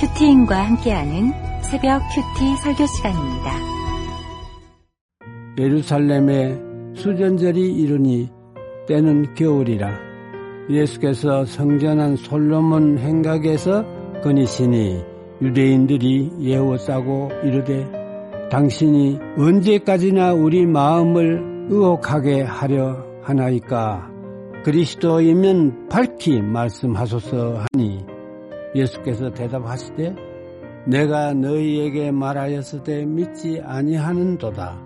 큐티인과 함께하는 새벽 큐티 설교 시간입니다. 예루살렘에 수전절이 이르니 때는 겨울이라 예수께서 성전한 솔로몬 행각에서 거니시니 유대인들이 예워싸고 이르되 당신이 언제까지나 우리 마음을 의혹하게 하려 하나이까 그리스도이면 밝히 말씀하소서 하니 예수께서 대답하시되 내가 너희에게 말하였을 믿지 아니하는도다.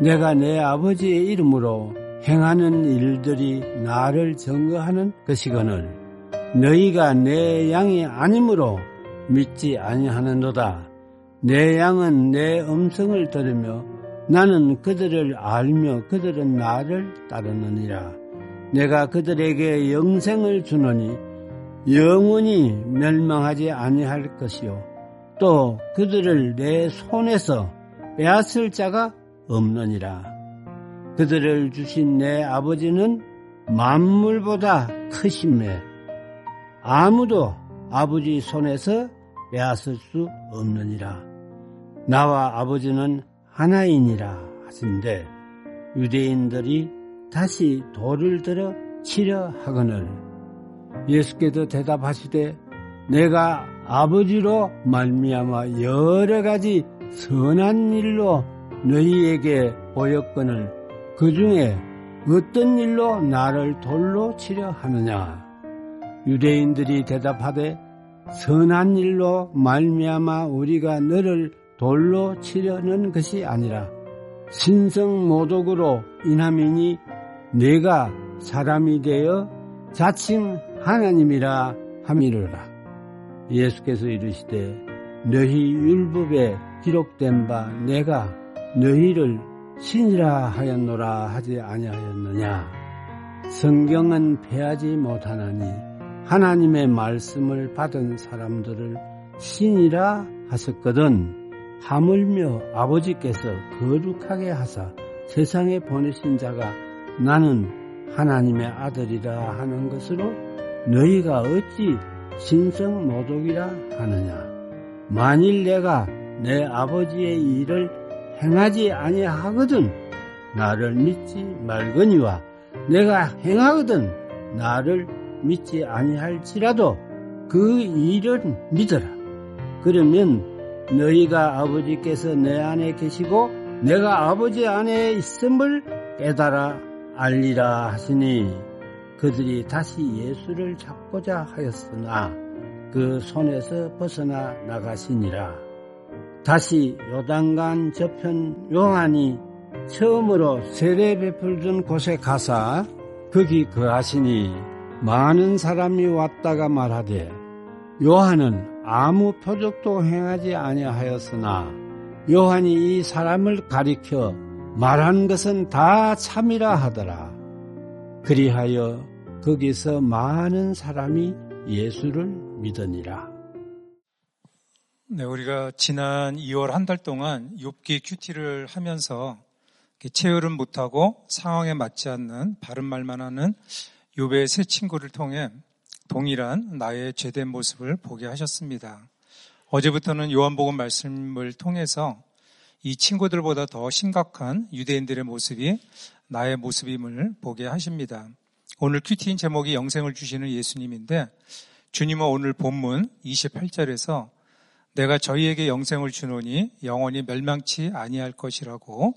내가 내 아버지의 이름으로 행하는 일들이 나를 증거하는 것이거늘 너희가 내 양이 아니므로 믿지 아니하는도다. 내 양은 내 음성을 들으며 나는 그들을 알며 그들은 나를 따르느니라. 내가 그들에게 영생을 주노니 영원히 멸망하지 아니할 것이요. 또 그들을 내 손에서 빼앗을 자가 없느니라. 그들을 주신 내 아버지는 만물보다 크심에 아무도 아버지 손에서 빼앗을 수 없느니라. 나와 아버지는 하나이니라 하신데 유대인들이 다시 돌을 들어 치려 하거늘 예수께서 대답하시되 내가 아버지로 말미암아 여러 가지 선한 일로 너희에게 보였거늘 그 중에 어떤 일로 나를 돌로 치려 하느냐? 유대인들이 대답하되 선한 일로 말미암아 우리가 너를 돌로 치려는 것이 아니라 신성 모독으로 인함이니 내가 사람이 되어 자칭 하나님이라 함이르라. 예수께서 이르시되 너희 율법에 기록된 바 내가 너희를 신이라 하였노라 하지 아니하였느냐. 성경은 패하지 못하나니 하나님의 말씀을 받은 사람들을 신이라 하셨거든 하물며 아버지께서 거룩하게 하사 세상에 보내신 자가 나는 하나님의 아들이라 하는 것으로 너희가 어찌 신성 모독이라 하느냐? 만일 내가 내 아버지의 일을 행하지 아니하거든 나를 믿지 말거니와 내가 행하거든 나를 믿지 아니할지라도 그 일은 믿어라. 그러면 너희가 아버지께서 내 안에 계시고 내가 아버지 안에 있음을 깨달아 알리라 하시니 그들이 다시 예수를 잡고자 하였으나 그 손에서 벗어나 나가시니라. 다시 요단강 저편 요한이 처음으로 세례 베풀던 곳에 가사 거기 거하시니 많은 사람이 왔다가 말하되 요한은 아무 표적도 행하지 아니하였으나 요한이 이 사람을 가리켜 말한 것은 다 참이라 하더라. 그리하여 거기서 많은 사람이 예수를 믿으니라. 네, 우리가 지난 2월 한 달 동안 욥기 큐티를 하면서 체열은 못하고 상황에 맞지 않는 바른 말만 하는 욥의 세 친구를 통해 동일한 나의 죄된 모습을 보게 하셨습니다. 어제부터는 요한복음 말씀을 통해서 이 친구들보다 더 심각한 유대인들의 모습이 나의 모습임을 보게 하십니다. 오늘 큐티인 제목이 영생을 주시는 예수님인데 주님은 오늘 본문 28절에서 내가 저희에게 영생을 주노니 영원히 멸망치 아니할 것이라고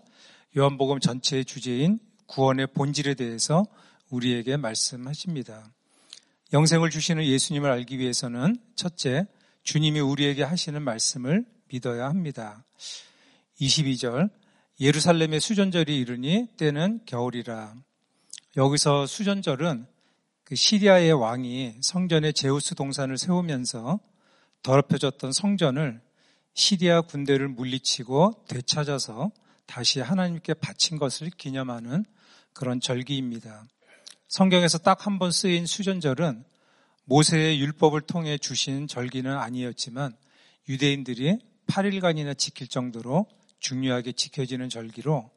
요한복음 전체의 주제인 구원의 본질에 대해서 우리에게 말씀하십니다. 영생을 주시는 예수님을 알기 위해서는 첫째, 주님이 우리에게 하시는 말씀을 믿어야 합니다. 22절, 예루살렘의 수전절이 이르니 때는 겨울이라. 여기서 수전절은 그 시리아의 왕이 성전에 제우스 동산을 세우면서 더럽혀졌던 성전을 시리아 군대를 물리치고 되찾아서 다시 하나님께 바친 것을 기념하는 그런 절기입니다. 성경에서 딱 한 번 쓰인 수전절은 모세의 율법을 통해 주신 절기는 아니었지만 유대인들이 8일간이나 지킬 정도로 중요하게 지켜지는 절기로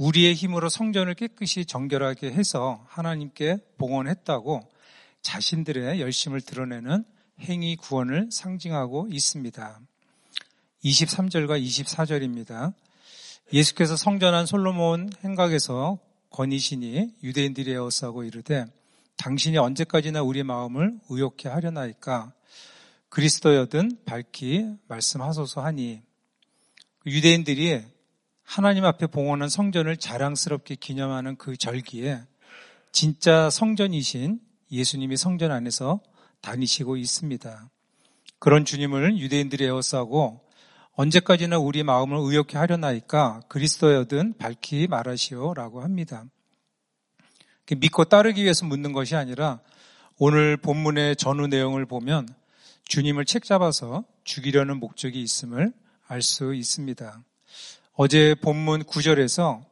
우리의 힘으로 성전을 깨끗이 정결하게 해서 하나님께 봉헌했다고 자신들의 열심을 드러내는 행위 구원을 상징하고 있습니다. 23절과 24절입니다. 예수께서 성전한 솔로몬 행각에서 권이시니 유대인들이 에워싸고 이르되 당신이 언제까지나 우리 마음을 의욕해 하려나이까 그리스도여든 밝히 말씀하소서 하니 유대인들이 하나님 앞에 봉헌한 성전을 자랑스럽게 기념하는 그 절기에 진짜 성전이신 예수님이 성전 안에서 다니시고 있습니다. 그런 주님을 유대인들이 에워싸고 언제까지나 우리 마음을 의욕해 하려나이까 그리스도여든 밝히 말하시오라고 합니다. 믿고 따르기 위해서 묻는 것이 아니라 오늘 본문의 전후 내용을 보면 주님을 책잡아서 죽이려는 목적이 있음을 알 수 있습니다. 어제 본문 9절에서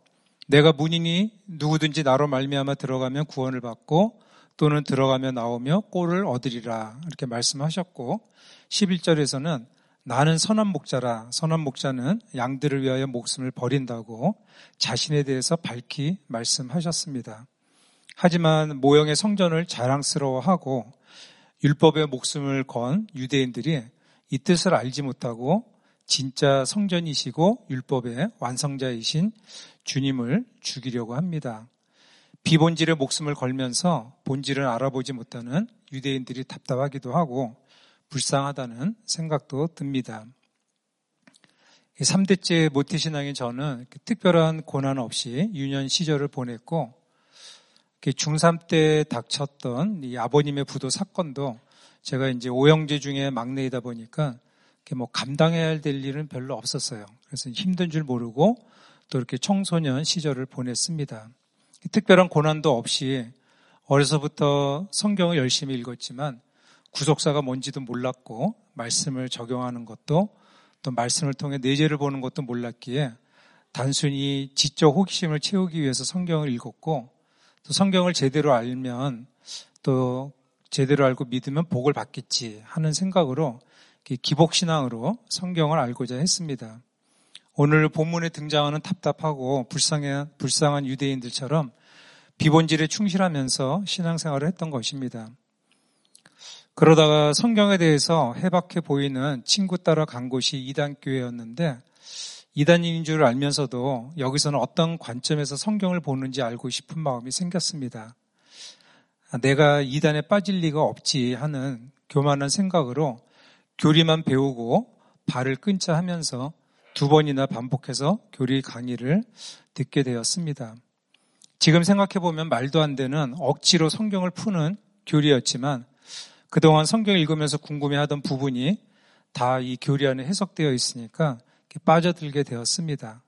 내가 문인이 누구든지 나로 말미암아 들어가면 구원을 받고 또는 들어가며 나오며 꼴을 얻으리라 이렇게 말씀하셨고 11절에서는 나는 선한 목자라 선한 목자는 양들을 위하여 목숨을 버린다고 자신에 대해서 밝히 말씀하셨습니다. 하지만 모형의 성전을 자랑스러워하고 율법의 목숨을 건 유대인들이 이 뜻을 알지 못하고 진짜 성전이시고 율법의 완성자이신 주님을 죽이려고 합니다. 비본질의 목숨을 걸면서 본질을 알아보지 못하는 유대인들이 답답하기도 하고 불쌍하다는 생각도 듭니다. 3대째 모태신앙인 저는 특별한 고난 없이 유년 시절을 보냈고 중3 때 닥쳤던 이 아버님의 부도 사건도 제가 이제 오형제 중에 막내이다 보니까 뭐 감당해야 될 일은 별로 없었어요. 그래서 힘든 줄 모르고 또 이렇게 청소년 시절을 보냈습니다. 특별한 고난도 없이 어려서부터 성경을 열심히 읽었지만 구속사가 뭔지도 몰랐고 말씀을 적용하는 것도 또 말씀을 통해 내재를 보는 것도 몰랐기에 단순히 지적 호기심을 채우기 위해서 성경을 읽었고 또 성경을 제대로 알면 또 제대로 알고 믿으면 복을 받겠지 하는 생각으로 기복신앙으로 성경을 알고자 했습니다. 오늘 본문에 등장하는 답답하고 불쌍한, 불쌍한 유대인들처럼 비본질에 충실하면서 신앙생활을 했던 것입니다. 그러다가 성경에 대해서 해박해 보이는 친구 따라 간 곳이 이단교회였는데 이단인인 줄 알면서도 여기서는 어떤 관점에서 성경을 보는지 알고 싶은 마음이 생겼습니다. 내가 이단에 빠질 리가 없지 하는 교만한 생각으로 교리만 배우고 발을 끊자 하면서 두 번이나 반복해서 교리 강의를 듣게 되었습니다. 지금 생각해보면 말도 안 되는 억지로 성경을 푸는 교리였지만 그동안 성경 읽으면서 궁금해하던 부분이 다 이 교리 안에 해석되어 있으니까 빠져들게 되었습니다.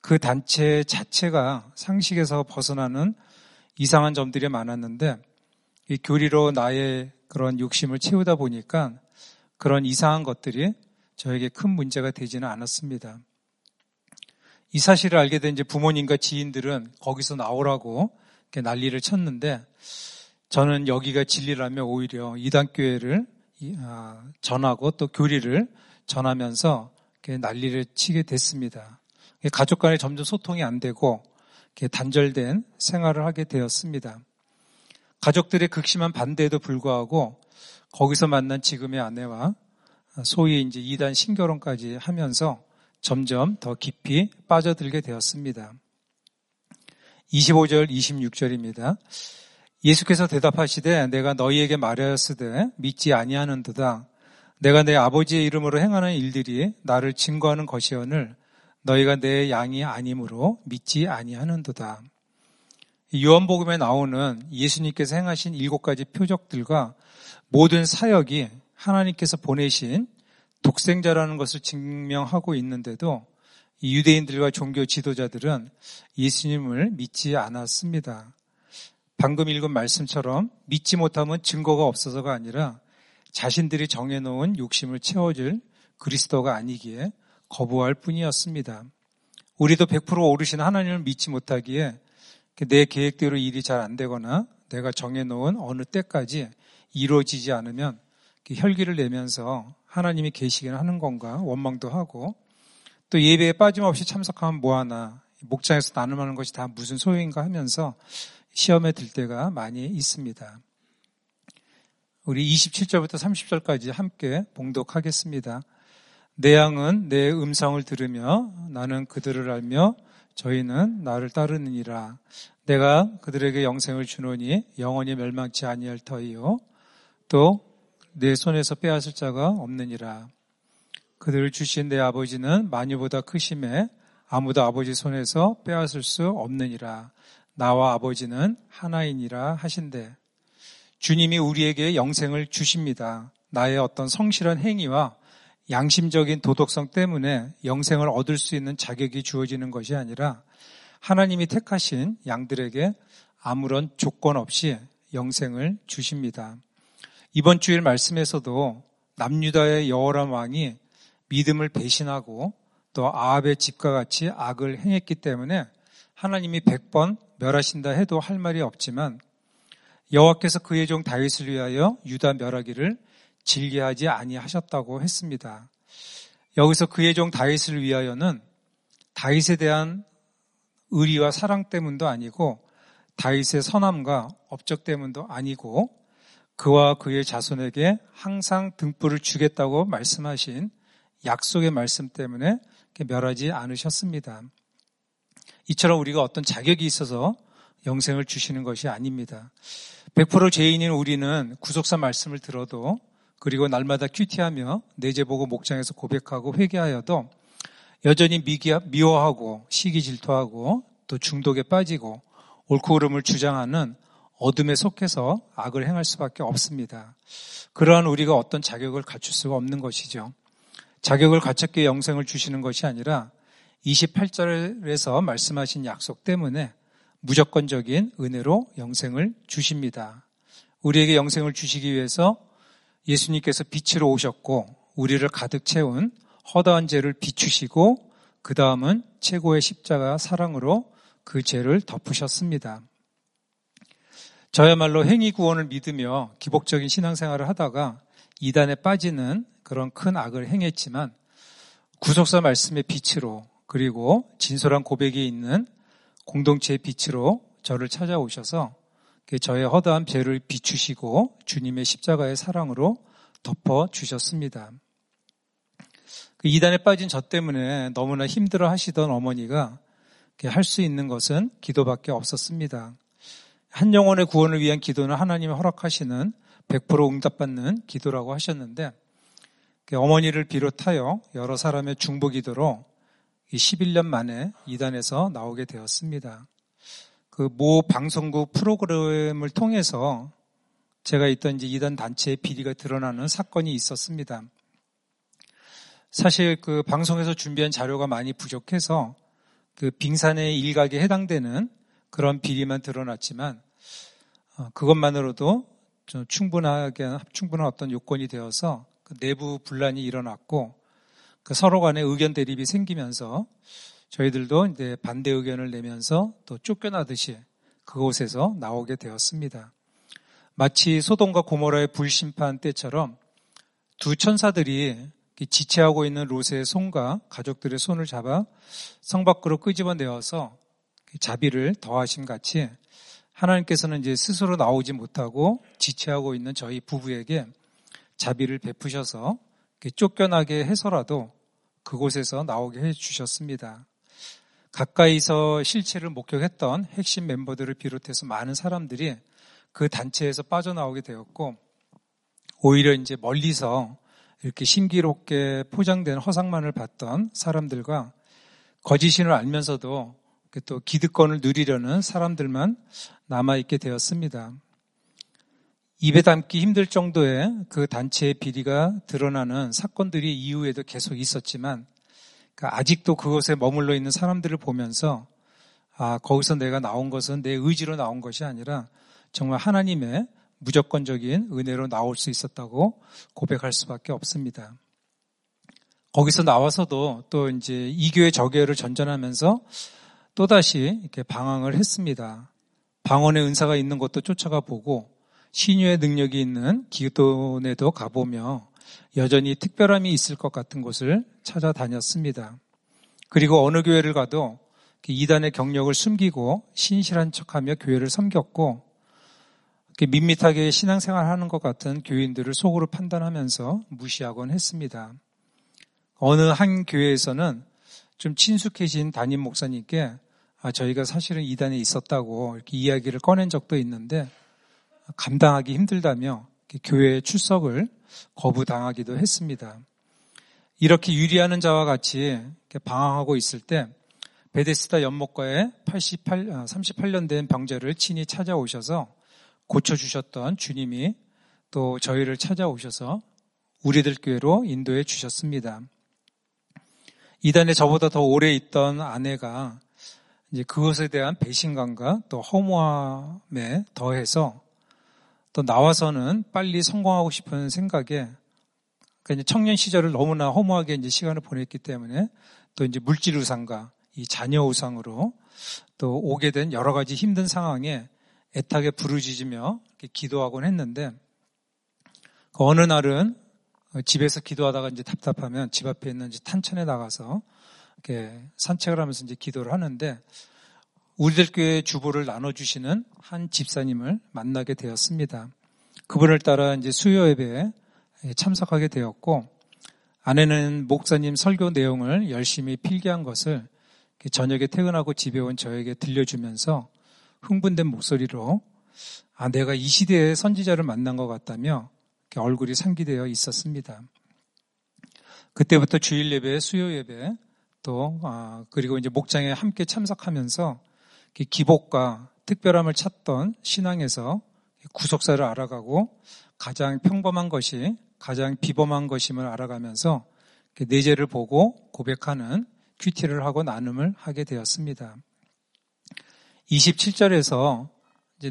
그 단체 자체가 상식에서 벗어나는 이상한 점들이 많았는데 이 교리로 나의 그런 욕심을 채우다 보니까 그런 이상한 것들이 저에게 큰 문제가 되지는 않았습니다. 이 사실을 알게 된 이제 부모님과 지인들은 거기서 나오라고 난리를 쳤는데 저는 여기가 진리라면 오히려 이단교회를 아, 전하고 또 교리를 전하면서 난리를 치게 됐습니다. 가족 간에 점점 소통이 안 되고 단절된 생활을 하게 되었습니다. 가족들의 극심한 반대에도 불구하고 거기서 만난 지금의 아내와 소위 이제 이단 신결혼까지 하면서 점점 더 깊이 빠져들게 되었습니다. 25절, 26절입니다. 예수께서 대답하시되 내가 너희에게 말하였으되 믿지 아니하는도다. 내가 내 아버지의 이름으로 행하는 일들이 나를 증거하는 것이오늘 너희가 내 양이 아니므로 믿지 아니하는도다. 요한복음에 나오는 예수님께서 행하신 일곱 가지 표적들과 모든 사역이 하나님께서 보내신 독생자라는 것을 증명하고 있는데도 유대인들과 종교 지도자들은 예수님을 믿지 않았습니다. 방금 읽은 말씀처럼 믿지 못하면 증거가 없어서가 아니라 자신들이 정해놓은 욕심을 채워줄 그리스도가 아니기에 거부할 뿐이었습니다. 우리도 100% 오르신 하나님을 믿지 못하기에 내 계획대로 일이 잘 안 되거나 내가 정해놓은 어느 때까지 이루어지지 않으면 혈기를 내면서 하나님이 계시기는 하는 건가 원망도 하고 또 예배에 빠짐없이 참석하면 뭐하나 목장에서 나눔하는 것이 다 무슨 소용인가 하면서 시험에 들 때가 많이 있습니다. 우리 27절부터 30절까지 함께 봉독하겠습니다. 내 양은 내 음성을 들으며 나는 그들을 알며 저희는 나를 따르느니라. 내가 그들에게 영생을 주노니 영원히 멸망치 아니할 터이요. 또 내 손에서 빼앗을 자가 없느니라. 그들을 주신 내 아버지는 마녀보다 크심에 아무도 아버지 손에서 빼앗을 수 없느니라. 나와 아버지는 하나이니라 하신대. 주님이 우리에게 영생을 주십니다. 나의 어떤 성실한 행위와 양심적인 도덕성 때문에 영생을 얻을 수 있는 자격이 주어지는 것이 아니라 하나님이 택하신 양들에게 아무런 조건 없이 영생을 주십니다. 이번 주일 말씀에서도 남유다의 여호람 왕이 믿음을 배신하고 또 아합의 집과 같이 악을 행했기 때문에 하나님이 100번 멸하신다 해도 할 말이 없지만 여호와께서 그의 종 다윗을 위하여 유다 멸하기를 질리하지 아니하셨다고 했습니다. 여기서 그의 종 다윗을 위하여는 다윗에 대한 의리와 사랑 때문도 아니고 다윗의 선함과 업적 때문도 아니고 그와 그의 자손에게 항상 등불을 주겠다고 말씀하신 약속의 말씀 때문에 멸하지 않으셨습니다. 이처럼 우리가 어떤 자격이 있어서 영생을 주시는 것이 아닙니다. 100% 죄인인 우리는 구속사 말씀을 들어도 그리고 날마다 큐티하며 내재 보고 목장에서 고백하고 회개하여도 여전히 미워하고 시기 질투하고 또 중독에 빠지고 옳고 그름을 주장하는 어둠에 속해서 악을 행할 수밖에 없습니다. 그러한 우리가 어떤 자격을 갖출 수가 없는 것이죠. 자격을 갖췄기에 영생을 주시는 것이 아니라 28절에서 말씀하신 약속 때문에 무조건적인 은혜로 영생을 주십니다. 우리에게 영생을 주시기 위해서 예수님께서 빛으로 오셨고 우리를 가득 채운 허다한 죄를 비추시고 그 다음은 최고의 십자가 사랑으로 그 죄를 덮으셨습니다. 저야말로 행위 구원을 믿으며 기복적인 신앙생활을 하다가 이단에 빠지는 그런 큰 악을 행했지만 구속사 말씀의 빛으로 그리고 진솔한 고백이 있는 공동체의 빛으로 저를 찾아오셔서 저의 허다한 죄를 비추시고 주님의 십자가의 사랑으로 덮어 주셨습니다. 그 이단에 빠진 저 때문에 너무나 힘들어 하시던 어머니가 할 수 있는 것은 기도밖에 없었습니다. 한 영혼의 구원을 위한 기도는 하나님이 허락하시는 100% 응답받는 기도라고 하셨는데 어머니를 비롯하여 여러 사람의 중보 기도로 11년 만에 이단에서 나오게 되었습니다. 그 모 방송국 프로그램을 통해서 제가 있던 이제 이단 단체의 비리가 드러나는 사건이 있었습니다. 사실 그 방송에서 준비한 자료가 많이 부족해서 그 빙산의 일각에 해당되는 그런 비리만 드러났지만 어, 그것만으로도 충분하게 충분한 어떤 요건이 되어서 그 내부 분란이 일어났고 그 서로 간의 의견 대립이 생기면서 저희들도 이제 반대 의견을 내면서 또 쫓겨나듯이 그곳에서 나오게 되었습니다. 마치 소돔과 고모라의 불심판 때처럼 두 천사들이 지체하고 있는 롯의 손과 가족들의 손을 잡아 성 밖으로 끄집어내어서 자비를 더하심 같이 하나님께서는 이제 스스로 나오지 못하고 지체하고 있는 저희 부부에게 자비를 베푸셔서 쫓겨나게 해서라도 그곳에서 나오게 해 주셨습니다. 가까이서 실체를 목격했던 핵심 멤버들을 비롯해서 많은 사람들이 그 단체에서 빠져나오게 되었고 오히려 이제 멀리서 이렇게 신기롭게 포장된 허상만을 봤던 사람들과 거짓인을 알면서도 또 기득권을 누리려는 사람들만 남아있게 되었습니다. 입에 담기 힘들 정도의 그 단체의 비리가 드러나는 사건들이 이후에도 계속 있었지만 그러니까 아직도 그곳에 머물러 있는 사람들을 보면서 아, 거기서 내가 나온 것은 내 의지로 나온 것이 아니라 정말 하나님의 무조건적인 은혜로 나올 수 있었다고 고백할 수밖에 없습니다. 거기서 나와서도 또 이제 이교의 저교회를 전전하면서 또다시 이렇게 방황을 했습니다. 방언의 은사가 있는 것도 쫓아가 보고 신유의 능력이 있는 기도원에도 가보며 여전히 특별함이 있을 것 같은 곳을 찾아다녔습니다. 그리고 어느 교회를 가도 이단의 경력을 숨기고 신실한 척하며 교회를 섬겼고 밋밋하게 신앙생활 하는 것 같은 교인들을 속으로 판단하면서 무시하곤 했습니다. 어느 한 교회에서는 좀 친숙해진 담임 목사님께 아, 저희가 사실은 이단에 있었다고 이렇게 이야기를 꺼낸 적도 있는데 감당하기 힘들다며 교회 출석을 거부당하기도 했습니다. 이렇게 유리하는 자와 같이 방황하고 있을 때 베데스다 연못가에 88, 38년 된 병자를 친히 찾아오셔서 고쳐주셨던 주님이 또 저희를 찾아오셔서 우리들 교회로 인도해 주셨습니다. 이단에 저보다 더 오래 있던 아내가 이제 그것에 대한 배신감과 또 허무함에 더해서 또 나와서는 빨리 성공하고 싶은 생각에 그러니까 청년 시절을 너무나 허무하게 이제 시간을 보냈기 때문에 또 이제 물질 우상과 이 자녀 우상으로 또 오게 된 여러 가지 힘든 상황에 애타게 부르짖으며 기도하곤 했는데 그 어느 날은 집에서 기도하다가 이제 답답하면 집 앞에 있는 탄천에 나가서 이렇게 산책을 하면서 이제 기도를 하는데 우리들 교회 주보를 나눠주시는 한 집사님을 만나게 되었습니다. 그분을 따라 이제 수요 예배에 참석하게 되었고 아내는 목사님 설교 내용을 열심히 필기한 것을 저녁에 퇴근하고 집에 온 저에게 들려주면서 흥분된 목소리로 아, 내가 이 시대의 선지자를 만난 것 같다며 얼굴이 상기되어 있었습니다. 그때부터 주일 예배, 수요 예배, 또 아, 그리고 이제 목장에 함께 참석하면서 기복과 특별함을 찾던 신앙에서 구속사를 알아가고 가장 평범한 것이 가장 비범한 것임을 알아가면서 내재를 보고 고백하는 큐티를 하고 나눔을 하게 되었습니다. 27절에서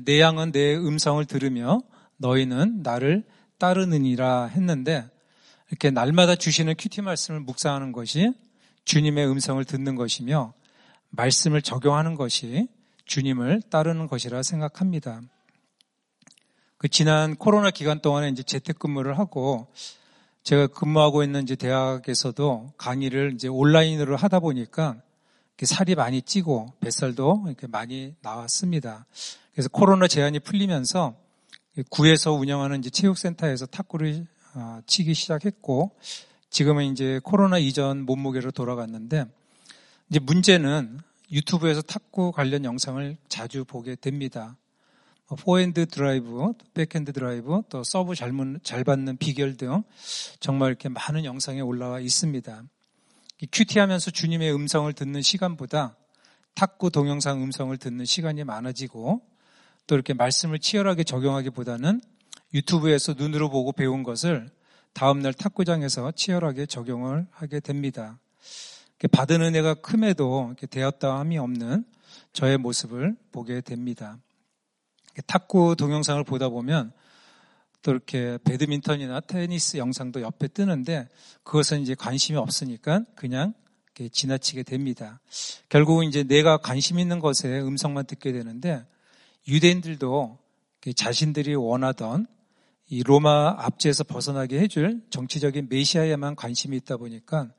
내 양은 내 음성을 들으며 너희는 나를 따르느니라 했는데 이렇게 날마다 주시는 큐티 말씀을 묵상하는 것이 주님의 음성을 듣는 것이며 말씀을 적용하는 것이 주님을 따르는 것이라 생각합니다. 그 지난 코로나 기간 동안에 이제 재택근무를 하고 제가 근무하고 있는 이제 대학에서도 강의를 이제 온라인으로 하다 보니까 살이 많이 찌고 뱃살도 이렇게 많이 나왔습니다. 그래서 코로나 제한이 풀리면서 구에서 운영하는 이제 체육센터에서 탁구를 어, 치기 시작했고 지금은 이제 코로나 이전 몸무게로 돌아갔는데 이제 문제는 유튜브에서 탁구 관련 영상을 자주 보게 됩니다. 포핸드 드라이브, 백핸드 드라이브, 또 서브 잘, 잘 받는 비결 등 정말 이렇게 많은 영상이 올라와 있습니다. QT하면서 주님의 음성을 듣는 시간보다 탁구 동영상 음성을 듣는 시간이 많아지고 또 이렇게 말씀을 치열하게 적용하기보다는 유튜브에서 눈으로 보고 배운 것을 다음날 탁구장에서 치열하게 적용을 하게 됩니다. 받은 은혜가 큼에도 되었다함이 없는 저의 모습을 보게 됩니다. 탁구 동영상을 보다 보면 또 이렇게 배드민턴이나 테니스 영상도 옆에 뜨는데 그것은 이제 관심이 없으니까 그냥 지나치게 됩니다. 결국은 이제 내가 관심 있는 것에 음성만 듣게 되는데 유대인들도 자신들이 원하던 이 로마 압제에서 벗어나게 해줄 정치적인 메시아에만 관심이 있다 보니까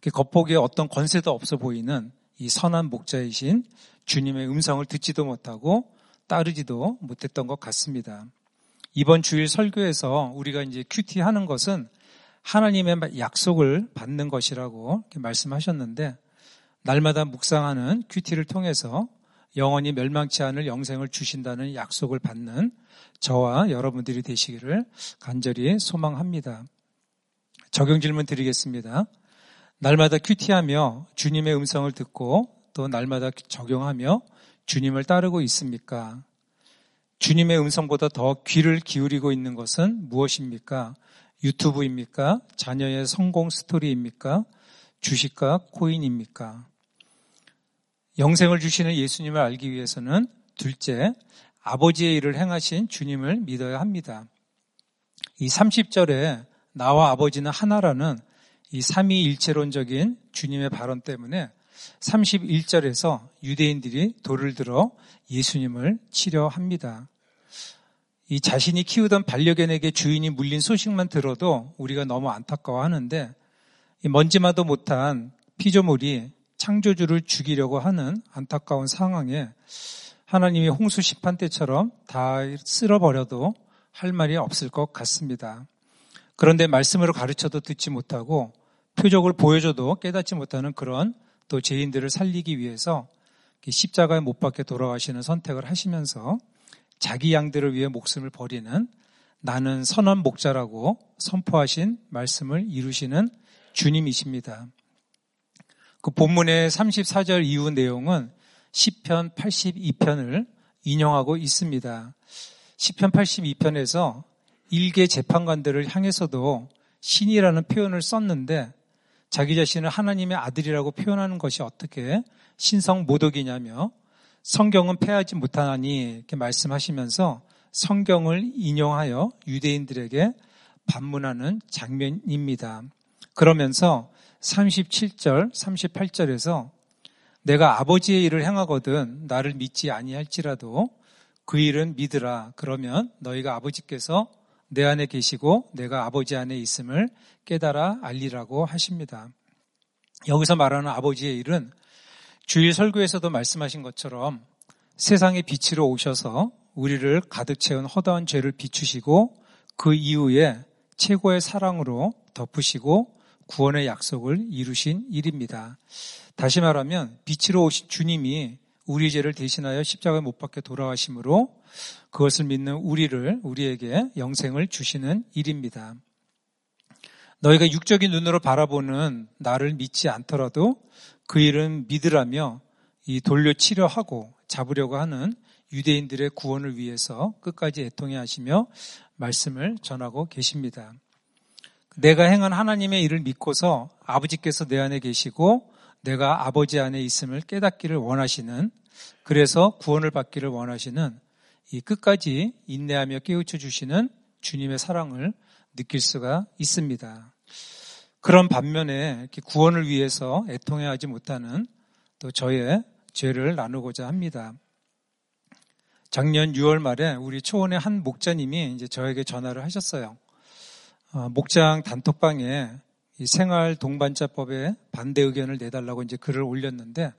겉보기에 어떤 권세도 없어 보이는 이 선한 목자이신 주님의 음성을 듣지도 못하고 따르지도 못했던 것 같습니다. 이번 주일 설교에서 우리가 이제 큐티 하는 것은 하나님의 약속을 받는 것이라고 말씀하셨는데 날마다 묵상하는 큐티를 통해서 영원히 멸망치 않을 영생을 주신다는 약속을 받는 저와 여러분들이 되시기를 간절히 소망합니다. 적용 질문 드리겠습니다. 날마다 큐티하며 주님의 음성을 듣고 또 날마다 적용하며 주님을 따르고 있습니까? 주님의 음성보다 더 귀를 기울이고 있는 것은 무엇입니까? 유튜브입니까? 자녀의 성공 스토리입니까? 주식과 코인입니까? 영생을 주시는 예수님을 알기 위해서는 둘째, 아버지의 일을 행하신 주님을 믿어야 합니다. 이 30절에 나와 아버지는 하나라는 이 삼위일체론적인 주님의 발언 때문에 31절에서 유대인들이 돌을 들어 예수님을 치려 합니다. 이 자신이 키우던 반려견에게 주인이 물린 소식만 들어도 우리가 너무 안타까워 하는데 먼지마도 못한 피조물이 창조주를 죽이려고 하는 안타까운 상황에 하나님이 홍수 심판 때처럼 다 쓸어버려도 할 말이 없을 것 같습니다. 그런데 말씀으로 가르쳐도 듣지 못하고 표적을 보여줘도 깨닫지 못하는 그런 또 죄인들을 살리기 위해서 십자가에 못 박혀 돌아가시는 선택을 하시면서 자기 양들을 위해 목숨을 버리는 나는 선한 목자라고 선포하신 말씀을 이루시는 주님이십니다. 그 본문의 34절 이후 내용은 10편 82편을 인용하고 있습니다. 10편 82편에서 일개 재판관들을 향해서도 신이라는 표현을 썼는데 자기 자신을 하나님의 아들이라고 표현하는 것이 어떻게 신성 모독이냐며 성경은 패하지 못하니 이렇게 말씀하시면서 성경을 인용하여 유대인들에게 반문하는 장면입니다. 그러면서 37절, 38절에서 내가 아버지의 일을 행하거든 나를 믿지 아니할지라도 그 일은 믿으라. 그러면 너희가 아버지께서 내 안에 계시고 내가 아버지 안에 있음을 깨달아 알리라고 하십니다. 여기서 말하는 아버지의 일은 주일 설교에서도 말씀하신 것처럼 세상의 빛으로 오셔서 우리를 가득 채운 허다한 죄를 비추시고 그 이후에 최고의 사랑으로 덮으시고 구원의 약속을 이루신 일입니다. 다시 말하면 빛으로 오신 주님이 우리 죄를 대신하여 십자가에 못 박혀 돌아가심으로 그것을 믿는 우리를 우리에게 영생을 주시는 일입니다. 너희가 육적인 눈으로 바라보는 나를 믿지 않더라도 그 일은 믿으라며 이 돌려 치료하고 잡으려고 하는 유대인들의 구원을 위해서 끝까지 애통해 하시며 말씀을 전하고 계십니다. 내가 행한 하나님의 일을 믿고서 아버지께서 내 안에 계시고 내가 아버지 안에 있음을 깨닫기를 원하시는 그래서 구원을 받기를 원하시는 이 끝까지 인내하며 깨우쳐 주시는 주님의 사랑을 느낄 수가 있습니다. 그런 반면에 구원을 위해서 애통해 하지 못하는 또 저의 죄를 나누고자 합니다. 작년 6월 말에 우리 초원의 한 목자님이 이제 저에게 전화를 하셨어요. 어, 목장 단톡방에 생활 동반자법에 반대 의견을 내달라고 이제 글을 올렸는데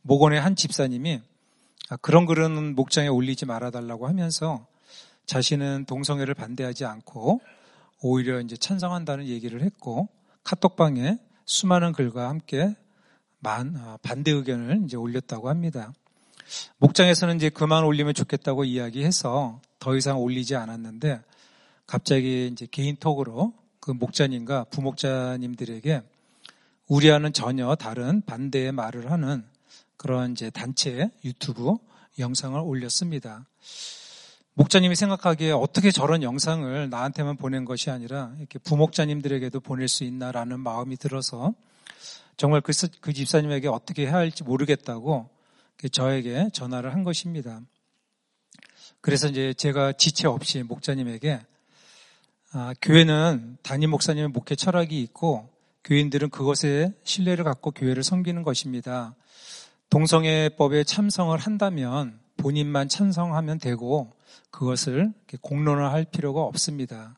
목원의 한 집사님이 아, 그런 글은 목장에 올리지 말아달라고 하면서 자신은 동성애를 반대하지 않고 오히려 이제 찬성한다는 얘기를 했고 카톡방에 수많은 글과 함께 아, 반대 의견을 이제 올렸다고 합니다. 목장에서는 이제 그만 올리면 좋겠다고 이야기해서 더 이상 올리지 않았는데 갑자기 이제 개인톡으로 그 목자님과 부목자님들에게 우리와는 전혀 다른 반대의 말을 하는 그런 이제 단체 유튜브 영상을 올렸습니다. 목자님이 생각하기에 어떻게 저런 영상을 나한테만 보낸 것이 아니라 이렇게 부목자님들에게도 보낼 수 있나라는 마음이 들어서 정말 그, 그 집사님에게 어떻게 해야 할지 모르겠다고 저에게 전화를 한 것입니다. 그래서 이제 제가 지체 없이 목자님에게 아, 교회는 담임 목사님의 목회 철학이 있고 교인들은 그것에 신뢰를 갖고 교회를 섬기는 것입니다. 동성애법에 참성을 한다면 본인만 찬성하면 되고 그것을 공론화할 필요가 없습니다.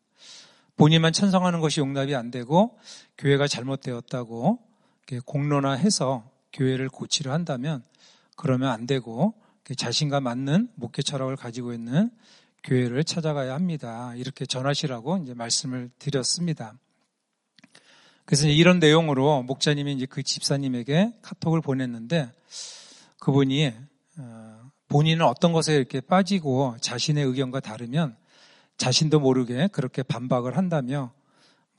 본인만 찬성하는 것이 용납이 안 되고 교회가 잘못되었다고 공론화해서 교회를 고치려 한다면 그러면 안 되고 자신과 맞는 목회 철학을 가지고 있는 교회를 찾아가야 합니다. 이렇게 전하시라고 이제 말씀을 드렸습니다. 그래서 이런 내용으로 목자님이 이제 그 집사님에게 카톡을 보냈는데 그분이 어, 본인은 어떤 것에 이렇게 빠지고 자신의 의견과 다르면 자신도 모르게 그렇게 반박을 한다며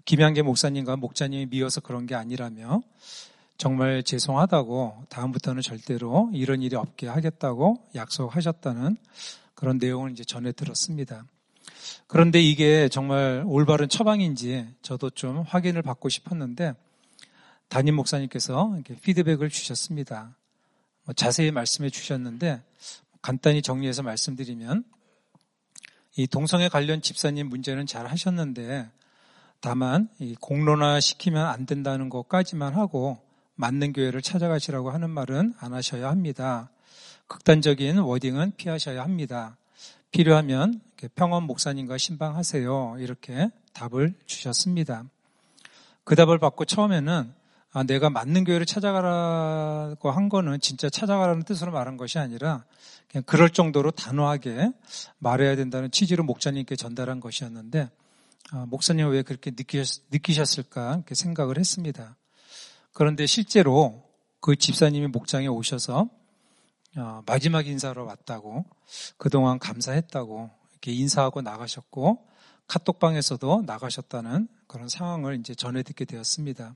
김양계 목사님과 목자님이 미워서 그런 게 아니라며 정말 죄송하다고 다음부터는 절대로 이런 일이 없게 하겠다고 약속하셨다는 그런 내용을 이제 전해 들었습니다. 그런데 이게 정말 올바른 처방인지 저도 좀 확인을 받고 싶었는데 담임 목사님께서 이렇게 피드백을 주셨습니다. 뭐 자세히 말씀해 주셨는데 간단히 정리해서 말씀드리면 이 동성애 관련 집사님 문제는 잘 하셨는데 다만 이 공론화 시키면 안 된다는 것까지만 하고 맞는 교회를 찾아가시라고 하는 말은 안 하셔야 합니다. 극단적인 워딩은 피하셔야 합니다. 필요하면 평원 목사님과 신방하세요. 이렇게 답을 주셨습니다. 그 답을 받고 처음에는 아, 내가 맞는 교회를 찾아가라고 한 거는 진짜 찾아가라는 뜻으로 말한 것이 아니라 그냥 그럴 정도로 단호하게 말해야 된다는 취지로 목사님께 전달한 것이었는데 아, 목사님 왜 그렇게 느끼셨, 을까 이렇게 생각을 했습니다. 그런데 실제로 그 집사님이 목장에 오셔서 어, 마지막 인사로 왔다고 그동안 감사했다고 이렇게 인사하고 나가셨고 카톡방에서도 나가셨다는 그런 상황을 이제 전해 듣게 되었습니다.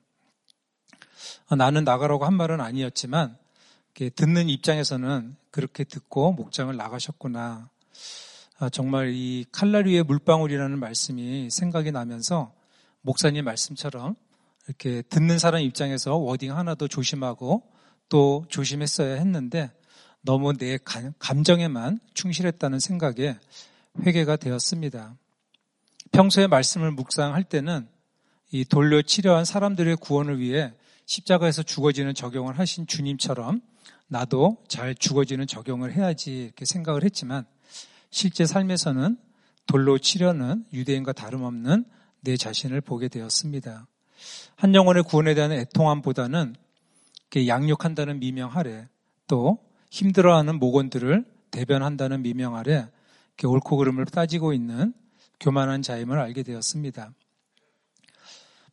어, 나는 나가라고 한 말은 아니었지만 듣는 입장에서는 그렇게 듣고 목장을 나가셨구나. 아, 정말 이 칼날 위의 물방울이라는 말씀이 생각이 나면서 목사님 말씀처럼 이렇게 듣는 사람 입장에서 워딩 하나도 조심하고 또 조심했어야 했는데 너무 내 감정에만 충실했다는 생각에 회개가 되었습니다. 평소에 말씀을 묵상할 때는 이 돌려 치료한 사람들의 구원을 위해 십자가에서 죽어지는 적용을 하신 주님처럼 나도 잘 죽어지는 적용을 해야지 이렇게 생각을 했지만 실제 삶에서는 돌로 치려는 유대인과 다름없는 내 자신을 보게 되었습니다. 한 영혼의 구원에 대한 애통함보다는 양육한다는 미명 아래 또 힘들어하는 목원들을 대변한다는 미명 아래 옳고 그름을 따지고 있는 교만한 자임을 알게 되었습니다.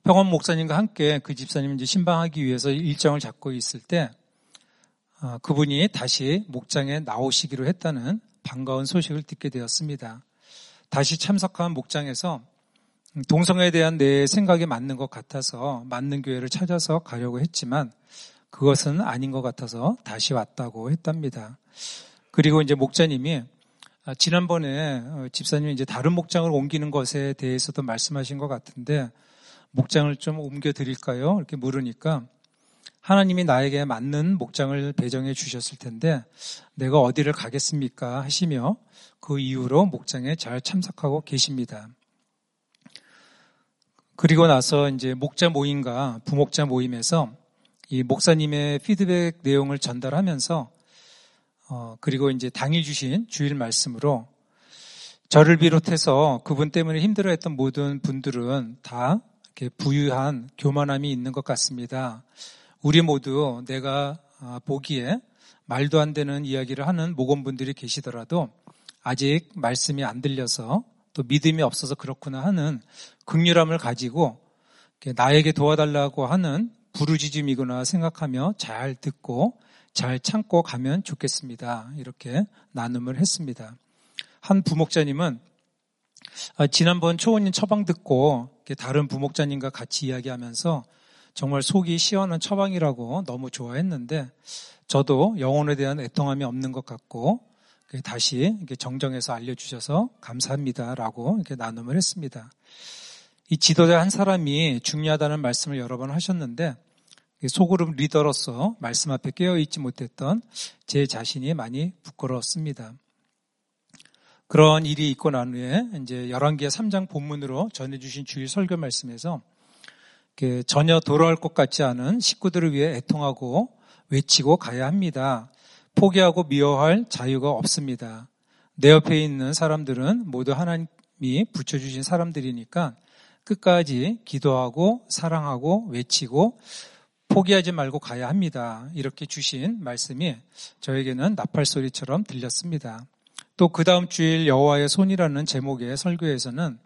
평원 목사님과 함께 그 집사님 이제 신방하기 위해서 일정을 잡고 있을 때 어, 그분이 다시 목장에 나오시기로 했다는 반가운 소식을 듣게 되었습니다. 다시 참석한 목장에서 동성애에 대한 내 생각에 맞는 것 같아서 맞는 교회를 찾아서 가려고 했지만 그것은 아닌 것 같아서 다시 왔다고 했답니다. 그리고 이제 목자님이 아, 지난번에 어, 집사님이 이제 다른 목장을 옮기는 것에 대해서도 말씀하신 것 같은데 목장을 좀 옮겨 드릴까요? 이렇게 물으니까 하나님이 나에게 맞는 목장을 배정해 주셨을 텐데 내가 어디를 가겠습니까? 하시며 그 이후로 목장에 잘 참석하고 계십니다. 그리고 나서 이제 목자 모임과 부목자 모임에서 이 목사님의 피드백 내용을 전달하면서 어, 그리고 이제 당일 주신 주일 말씀으로 저를 비롯해서 그분 때문에 힘들어했던 모든 분들은 다 이렇게 부유한 교만함이 있는 것 같습니다. 우리 모두 내가 아, 보기에 말도 안 되는 이야기를 하는 모건분들이 계시더라도 아직 말씀이 안 들려서 또 믿음이 없어서 그렇구나 하는 극률함을 가지고 나에게 도와달라고 하는 부르짖음이구나 생각하며 잘 듣고 잘 참고 가면 좋겠습니다. 이렇게 나눔을 했습니다. 한 부목자님은 아, 지난번 초원님 처방 듣고 다른 부목자님과 같이 이야기하면서 정말 속이 시원한 처방이라고 너무 좋아했는데 저도 영혼에 대한 애통함이 없는 것 같고 다시 정정해서 알려주셔서 감사합니다라고 이렇게 나눔을 했습니다. 이 지도자 한 사람이 중요하다는 말씀을 여러 번 하셨는데 소그룹 리더로서 말씀 앞에 깨어 있지 못했던 제 자신이 많이 부끄러웠습니다. 그런 일이 있고 난 후에 이제 11개 3장 본문으로 전해주신 주일 설교 말씀에서 전혀 돌아올 것 같지 않은 식구들을 위해 애통하고 외치고 가야 합니다. 포기하고 미워할 자유가 없습니다. 내 옆에 있는 사람들은 모두 하나님이 붙여주신 사람들이니까 끝까지 기도하고 사랑하고 외치고 포기하지 말고 가야 합니다. 이렇게 주신 말씀이 저에게는 나팔 소리처럼 들렸습니다. 또 그 다음 주일 여호와의 손이라는 제목의 설교에서는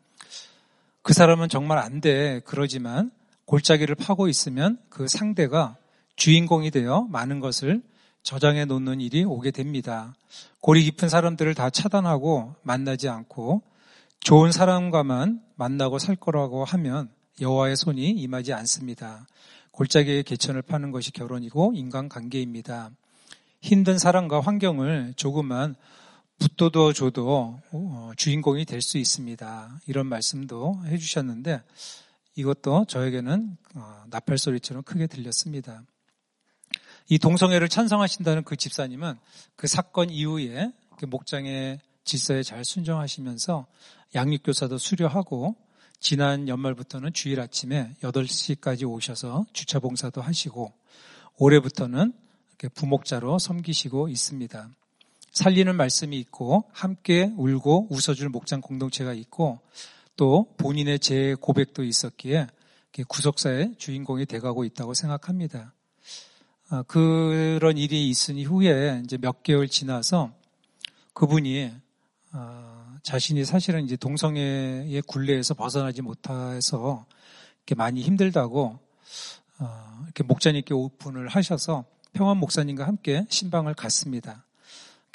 그 사람은 정말 안 돼. 그러지만 골짜기를 파고 있으면 그 상대가 주인공이 되어 많은 것을 저장해 놓는 일이 오게 됩니다. 골이 깊은 사람들을 다 차단하고 만나지 않고 좋은 사람과만 만나고 살 거라고 하면 여호와의 손이 임하지 않습니다. 골짜기의 개천을 파는 것이 결혼이고 인간관계입니다. 힘든 사람과 환경을 조금만 붙도도 줘도 어, 주인공이 될 수 있습니다. 이런 말씀도 해주셨는데 이것도 저에게는 어, 나팔 소리처럼 크게 들렸습니다. 이 동성애를 찬성하신다는 그 집사님은 그 사건 이후에 그 목장의 질서에 잘 순종하시면서 양육교사도 수료하고 지난 연말부터는 주일 아침에 8시까지 오셔서 주차 봉사도 하시고 올해부터는 부목자로 섬기시고 있습니다. 살리는 말씀이 있고 함께 울고 웃어줄 목장 공동체가 있고 또 본인의 재 고백도 있었기에 구속사의 주인공이 돼가고 있다고 생각합니다. 아, 그런 일이 있은 이후에 이제 몇 개월 지나서 그분이 아, 자신이 사실은 이제 동성애의 굴레에서 벗어나지 못해서 이렇게 많이 힘들다고 아, 이렇게 목자님께 오픈을 하셔서 평안 목사님과 함께 신방을 갔습니다.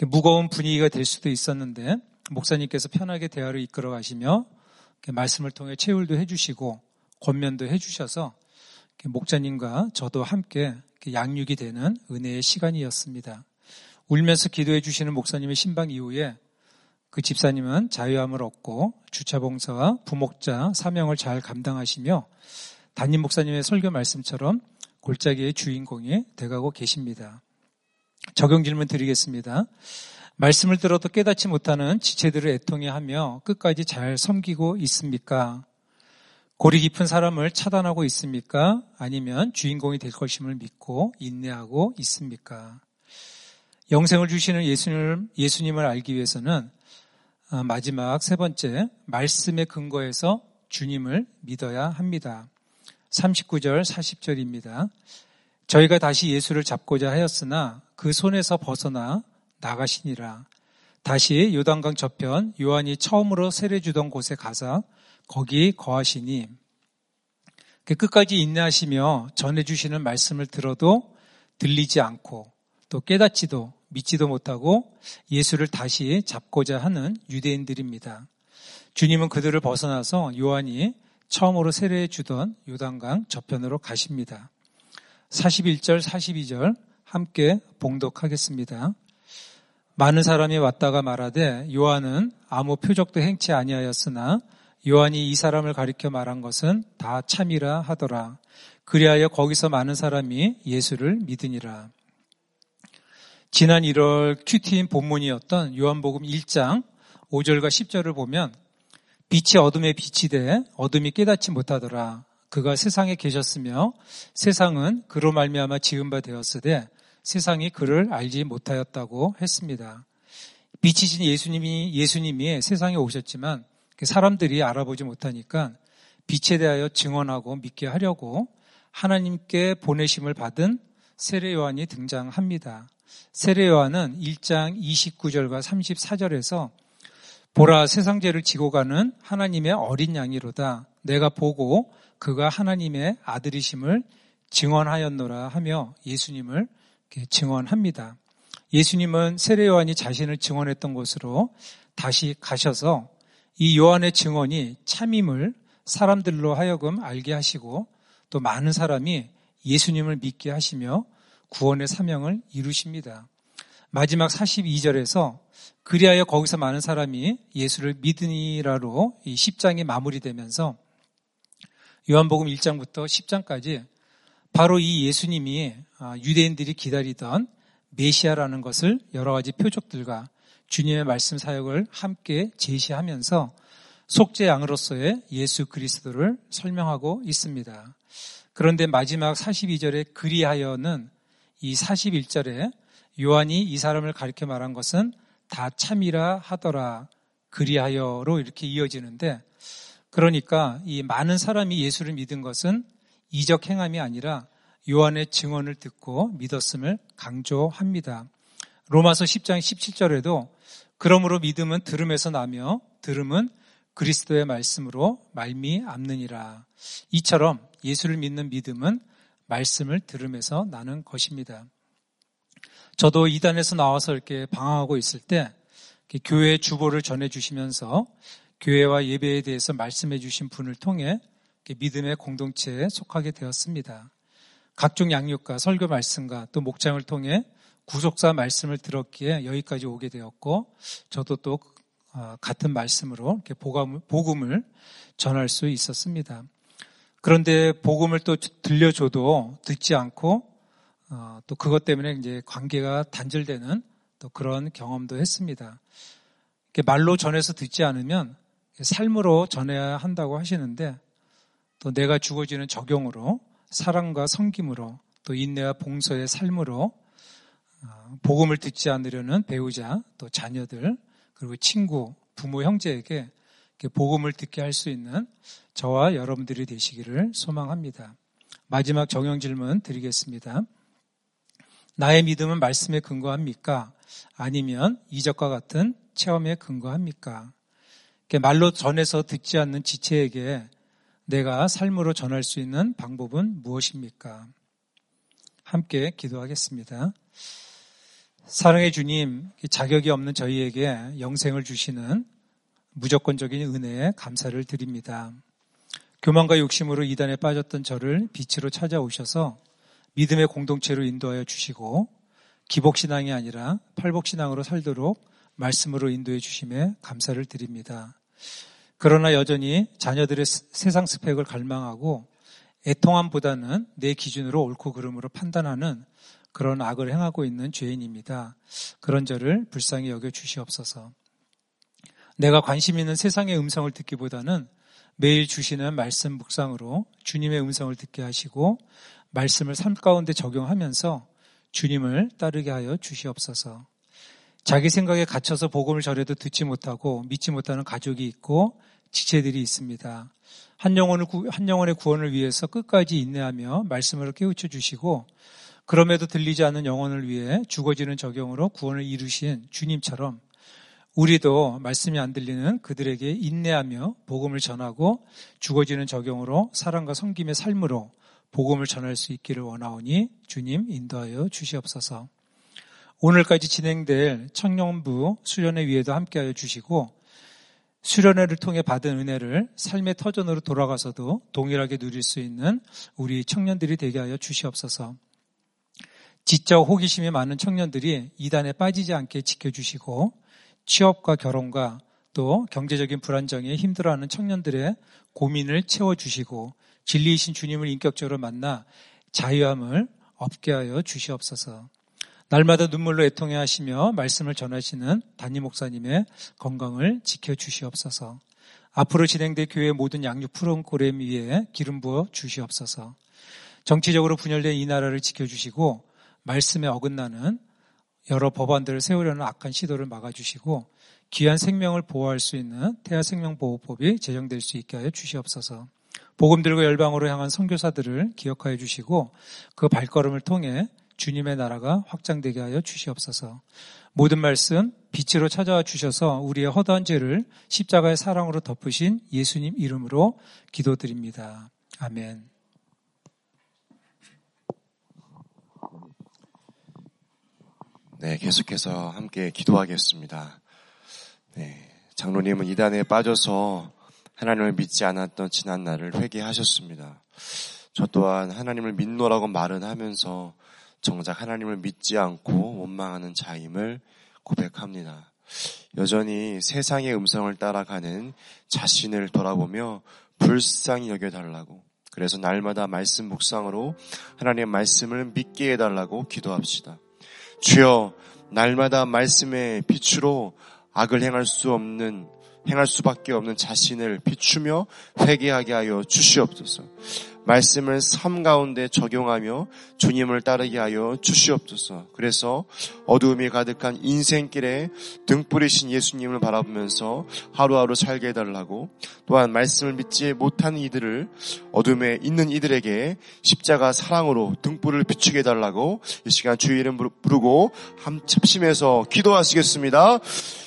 무거운 분위기가 될 수도 있었는데 목사님께서 편하게 대화를 이끌어 가시며 말씀을 통해 채울도 해주시고 권면도 해주셔서 목자님과 저도 함께 양육이 되는 은혜의 시간이었습니다. 울면서 기도해 주시는 목사님의 신방 이후에 그 집사님은 자유함을 얻고 주차 봉사와 부목자 사명을 잘 감당하시며 담임 목사님의 설교 말씀처럼 골짜기의 주인공이 돼가고 계십니다. 적용 질문 드리겠습니다. 말씀을 들어도 깨닫지 못하는 지체들을 애통해 하며 끝까지 잘 섬기고 있습니까? 고리 깊은 사람을 차단하고 있습니까? 아니면 주인공이 될 것임을 믿고 인내하고 있습니까? 영생을 주시는 예수님을, 예수님을 알기 위해서는 아, 마지막 세 번째, 말씀의 근거에서 주님을 믿어야 합니다. 39절, 40절입니다. 저희가 다시 예수를 잡고자 하였으나 그 손에서 벗어나 나가시니라. 다시 요단강 저편 요한이 처음으로 세례 주던 곳에 가서 거기 거하시니 그 끝까지 인내하시며 전해주시는 말씀을 들어도 들리지 않고 또 깨닫지도 믿지도 못하고 예수를 다시 잡고자 하는 유대인들입니다. 주님은 그들을 벗어나서 요한이 처음으로 세례해 주던 요단강 저편으로 가십니다. 41절, 42절 함께 봉독하겠습니다. 많은 사람이 왔다가 말하되 요한은 아무 표적도 행치 아니하였으나 요한이 이 사람을 가리켜 말한 것은 다 참이라 하더라. 그리하여 거기서 많은 사람이 예수를 믿으니라. 지난 1월 큐티인 본문이었던 요한복음 1장 5절과 10절을 보면 빛이 어둠에 빛이 돼 어둠이 깨닫지 못하더라. 그가 세상에 계셨으며 세상은 그로 말미암아 지은 바 되었으되 세상이 그를 알지 못하였다고 했습니다. 빛이신 예수님이 예수님이 세상에 오셨지만 그 사람들이 알아보지 못하니까 빛에 대하여 증언하고 믿게 하려고 하나님께 보내심을 받은 세례 요한이 등장합니다. 세례 요한은 1장 29절과 34절에서 보라 세상 죄를 지고 가는 하나님의 어린 양이로다. 내가 보고 그가 하나님의 아들이심을 증언하였노라 하며 예수님을 증언합니다. 예수님은 세례 요한이 자신을 증언했던 곳으로 다시 가셔서 이 요한의 증언이 참임을 사람들로 하여금 알게 하시고 또 많은 사람이 예수님을 믿게 하시며 구원의 사명을 이루십니다. 마지막 42절에서 그리하여 거기서 많은 사람이 예수를 믿으니라로 이 10장이 마무리되면서 요한복음 1장부터 10장까지 바로 이 예수님이 아, 유대인들이 기다리던 메시아라는 것을 여러 가지 표적들과 주님의 말씀 사역을 함께 제시하면서 속죄 양으로서의 예수 그리스도를 설명하고 있습니다. 그런데 마지막 42절에 그리하여는 이 41절에 요한이 이 사람을 가리켜 말한 것은 다 참이라 하더라 그리하여로 이렇게 이어지는데 그러니까 이 많은 사람이 예수를 믿은 것은 이적 행함이 아니라 요한의 증언을 듣고 믿었음을 강조합니다. 로마서 10장 17절에도 그러므로 믿음은 들음에서 나며 들음은 그리스도의 말씀으로 말미암느니라. 이처럼 예수를 믿는 믿음은 말씀을 들음에서 나는 것입니다. 저도 이단에서 나와서 이렇게 방황하고 있을 때 교회 주보를 전해 주시면서 교회와 예배에 대해서 말씀해 주신 분을 통해 믿음의 공동체에 속하게 되었습니다. 각종 양육과 설교 말씀과 또 목장을 통해 구속사 말씀을 들었기에 여기까지 오게 되었고 저도 또 어, 같은 말씀으로 복음을 전할 수 있었습니다. 그런데 복음을 또 들려줘도 듣지 않고 어, 또 그것 때문에 이제 관계가 단절되는 또 그런 경험도 했습니다. 말로 전해서 듣지 않으면 삶으로 전해야 한다고 하시는데 또 내가 주어지는 적용으로 사랑과 섬김으로 또 인내와 봉서의 삶으로 어, 복음을 듣지 않으려는 배우자 또 자녀들 그리고 친구 부모 형제에게 복음을 듣게 할 수 있는 저와 여러분들이 되시기를 소망합니다. 마지막 정형 질문 드리겠습니다. 나의 믿음은 말씀에 근거합니까? 아니면 이적과 같은 체험에 근거합니까? 말로 전해서 듣지 않는 지체에게 내가 삶으로 전할 수 있는 방법은 무엇입니까? 함께 기도하겠습니다. 사랑의 주님, 자격이 없는 저희에게 영생을 주시는 무조건적인 은혜에 감사를 드립니다. 교만과 욕심으로 이단에 빠졌던 저를 빛으로 찾아오셔서 믿음의 공동체로 인도하여 주시고 기복신앙이 아니라 팔복신앙으로 살도록 말씀으로 인도해 주심에 감사를 드립니다. 그러나 여전히 자녀들의 세상 스펙을 갈망하고 애통함보다는 내 기준으로 옳고 그름으로 판단하는 그런 악을 행하고 있는 죄인입니다. 그런 저를 불쌍히 여겨 주시옵소서. 내가 관심 있는 세상의 음성을 듣기보다는 매일 주시는 말씀 묵상으로 주님의 음성을 듣게 하시고 말씀을 삶 가운데 적용하면서 주님을 따르게 하여 주시옵소서. 자기 생각에 갇혀서 복음을 전해도 듣지 못하고 믿지 못하는 가족이 있고 지체들이 있습니다. 한 영혼을 한 영혼의 구원을 위해서 끝까지 인내하며 말씀을 깨우쳐 주시고 그럼에도 들리지 않는 영혼을 위해 죽어지는 적용으로 구원을 이루신 주님처럼 우리도 말씀이 안 들리는 그들에게 인내하며 복음을 전하고 죽어지는 적용으로 사랑과 섬김의 삶으로 복음을 전할 수 있기를 원하오니 주님 인도하여 주시옵소서. 오늘까지 진행될 청년부 수련회 위에도 함께하여 주시고 수련회를 통해 받은 은혜를 삶의 터전으로 돌아가서도 동일하게 누릴 수 있는 우리 청년들이 되게 하여 주시옵소서. 지적 호기심이 많은 청년들이 이단에 빠지지 않게 지켜주시고 취업과 결혼과 또 경제적인 불안정에 힘들어하는 청년들의 고민을 채워주시고 진리이신 주님을 인격적으로 만나 자유함을 얻게 하여 주시옵소서. 날마다 눈물로 애통해 하시며 말씀을 전하시는 담임 목사님의 건강을 지켜 주시옵소서. 앞으로 진행될 교회 모든 양육 프로그램 위에 기름 부어 주시옵소서. 정치적으로 분열된 이 나라를 지켜 주시고 말씀에 어긋나는 여러 법안들을 세우려는 악한 시도를 막아주시고 귀한 생명을 보호할 수 있는 태아 생명보호법이 제정될 수 있게 하여 주시옵소서. 복음 들고 열방으로 향한 선교사들을 기억하여 주시고 그 발걸음을 통해 주님의 나라가 확장되게 하여 주시옵소서. 모든 말씀 빛으로 찾아와 주셔서 우리의 허다한 죄를 십자가의 사랑으로 덮으신 예수님 이름으로 기도드립니다. 아멘. 네, 계속해서 함께 기도하겠습니다. 네, 장로님은 이단에 빠져서 하나님을 믿지 않았던 지난 날을 회개하셨습니다. 저 또한 하나님을 믿노라고 말은 하면서 정작 하나님을 믿지 않고 원망하는 자임을 고백합니다. 여전히 세상의 음성을 따라가는 자신을 돌아보며 불쌍히 여겨달라고 그래서 날마다 말씀 묵상으로 하나님의 말씀을 믿게 해달라고 기도합시다. 주여 날마다 말씀의 빛으로 악을 행할 수 없는 행할 수밖에 없는 자신을 비추며 회개하게 하여 주시옵소서. 말씀을 삶 가운데 적용하며 주님을 따르게 하여 주시옵소서. 그래서 어두움이 가득한 인생길에 등불이신 예수님을 바라보면서 하루하루 살게 해달라고 또한 말씀을 믿지 못하는 이들을 어둠에 있는 이들에게 십자가 사랑으로 등불을 비추게 해달라고 이 시간 주의 이름 부르고 함 합심해서 기도하시겠습니다.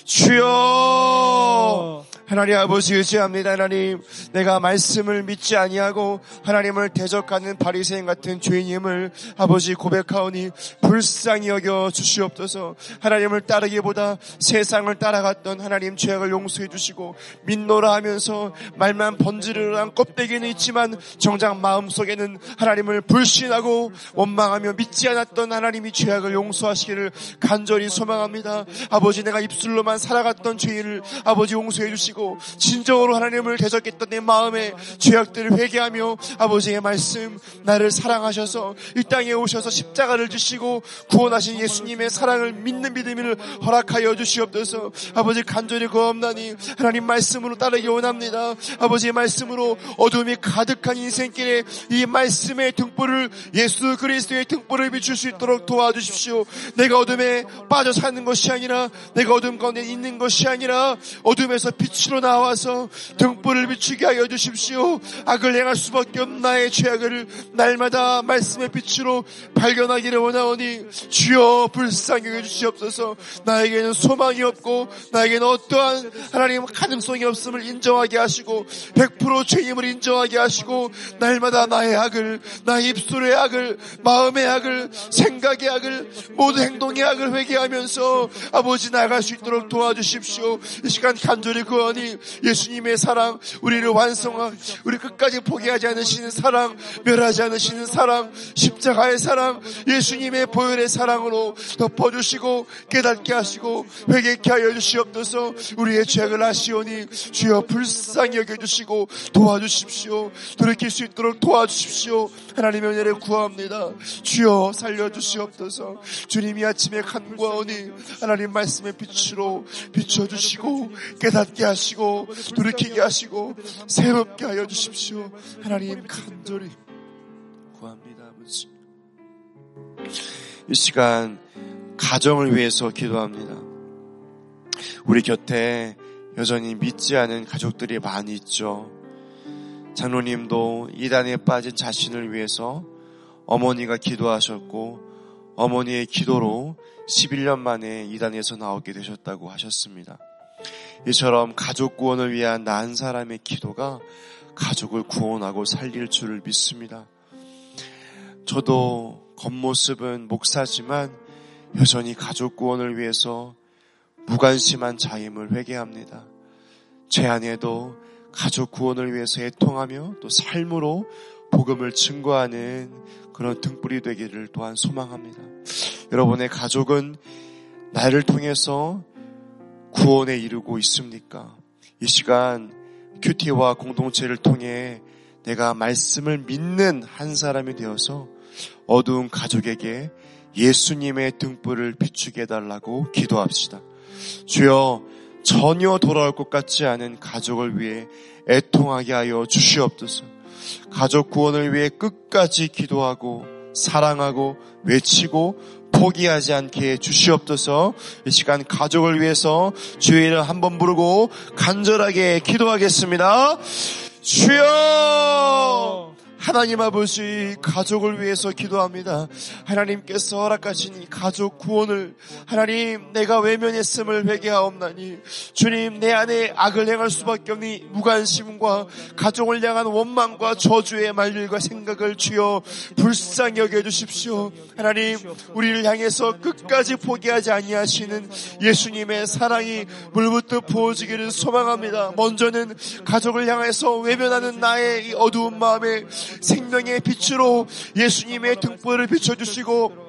주여 하나님 아버지 의지합니다. 하나님 내가 말씀을 믿지 아니하고 하나님을 대적하는 바리새인 같은 죄인임을 아버지 고백하오니 불쌍히 여겨 주시옵소서. 하나님을 따르기보다 세상을 따라갔던 하나님 죄악을 용서해 주시고 믿노라 하면서 말만 번지르르한 껍데기는 있지만 정작 마음속에는 하나님을 불신하고 원망하며 믿지 않았던 하나님이 죄악을 용서하시기를 간절히 소망합니다. 아버지 내가 입술로만 살아갔던 죄인을 아버지 용서해 주시고 주시고 진정으로 하나님을 대적했던 내 마음의 죄악들을 회개하며 아버지의 말씀 나를 사랑하셔서 이 땅에 오셔서 십자가를 주시고 구원하신 예수님의 사랑을 믿는 믿음을 허락하여 주시옵소서. 아버지 간절히 고옵나니 하나님 말씀으로 따르기 원합니다. 아버지의 말씀으로 어둠이 가득한 인생길에 이 말씀의 등불을 예수 그리스도의 등불을 비출 수 있도록 도와주십시오. 내가 어둠에 빠져 사는 것이 아니라 내가 어둠 가운데 있는 것이 아니라 어둠에서 빛이 빛으로 나와서 등불을 비추게 하여 주십시오. 악을 행할 수밖에 없는 나의 죄악을 날마다 말씀의 빛으로 발견하기를 원하오니 주여 불쌍히 해주시옵소서 나에게는 소망이 없고 나에게는 어떠한 하나님 가능성이 없음을 인정하게 하시고 100% 죄임을 인정하게 하시고 날마다 나의 악을 나의 입술의 악을 마음의 악을 생각의 악을 모든 행동의 악을 회개하면서 아버지 나갈 수 있도록 도와주십시오 이 시간 간절히 구하니 예수님의 사랑 우리를 완성하 우리 끝까지 포기하지 않으시는 사랑 멸하지 않으시는 사랑 십자가의 사랑 예수님의 보혈의 사랑으로 덮어주시고 깨닫게 하시고 회개케 하여 주시옵소서. 우리의 죄악을 아시오니 주여 불쌍히 여겨주시고 도와주십시오. 돌이킬 수 있도록 도와주십시오. 하나님의 은혜를 구합니다. 주여 살려주시옵소서. 주님이 아침에 간구하오니 하나님 말씀의 빛으로 비춰주시고 깨닫게 하시고 돌이키게 하시고 새롭게 하여 주십시오 하나님 간절히 구합니다 아버지 이 시간 가정을 위해서 기도합니다. 우리 곁에 여전히 믿지 않은 가족들이 많이 있죠. 장로님도 이단에 빠진 자신을 위해서 어머니가 기도하셨고 어머니의 기도로 11년 만에 이단에서 나오게 되셨다고 하셨습니다. 이처럼 가족 구원을 위한 난 사람의 기도가 가족을 구원하고 살릴 줄을 믿습니다. 저도 겉모습은 목사지만 여전히 가족 구원을 위해서 무관심한 자임을 회개합니다. 제 안에도 가족 구원을 위해서 애통하며 또 삶으로 복음을 증거하는 그런 등불이 되기를 또한 소망합니다. 여러분의 가족은 나를 통해서 구원에 이르고 있습니까? 이 시간 큐티와 공동체를 통해 내가 말씀을 믿는 한 사람이 되어서 어두운 가족에게 예수님의 등불을 비추게 해달라고 기도합시다. 주여 전혀 돌아올 것 같지 않은 가족을 위해 애통하게 하여 주시옵소서. 가족 구원을 위해 끝까지 기도하고 사랑하고 외치고 포기하지 않게 주시옵소서 이 시간 가족을 위해서 주의 이름 한번 부르고 간절하게 기도하겠습니다. 주여! 하나님 아버지 가족을 위해서 기도합니다. 하나님께서 허락하신 이 가족 구원을 하나님 내가 외면했음을 회개하옵나니 주님 내 안에 악을 행할 수밖에 없니 무관심과 가족을 향한 원망과 저주의 말들과 생각을 주여 불쌍히 여겨 주십시오. 하나님 우리를 향해서 끝까지 포기하지 아니하시는 예수님의 사랑이 물부터 부어지기를 소망합니다. 먼저는 가족을 향해서 외면하는 나의 이 어두운 마음에 생명의 빛으로 예수님의 등불을 비춰주시고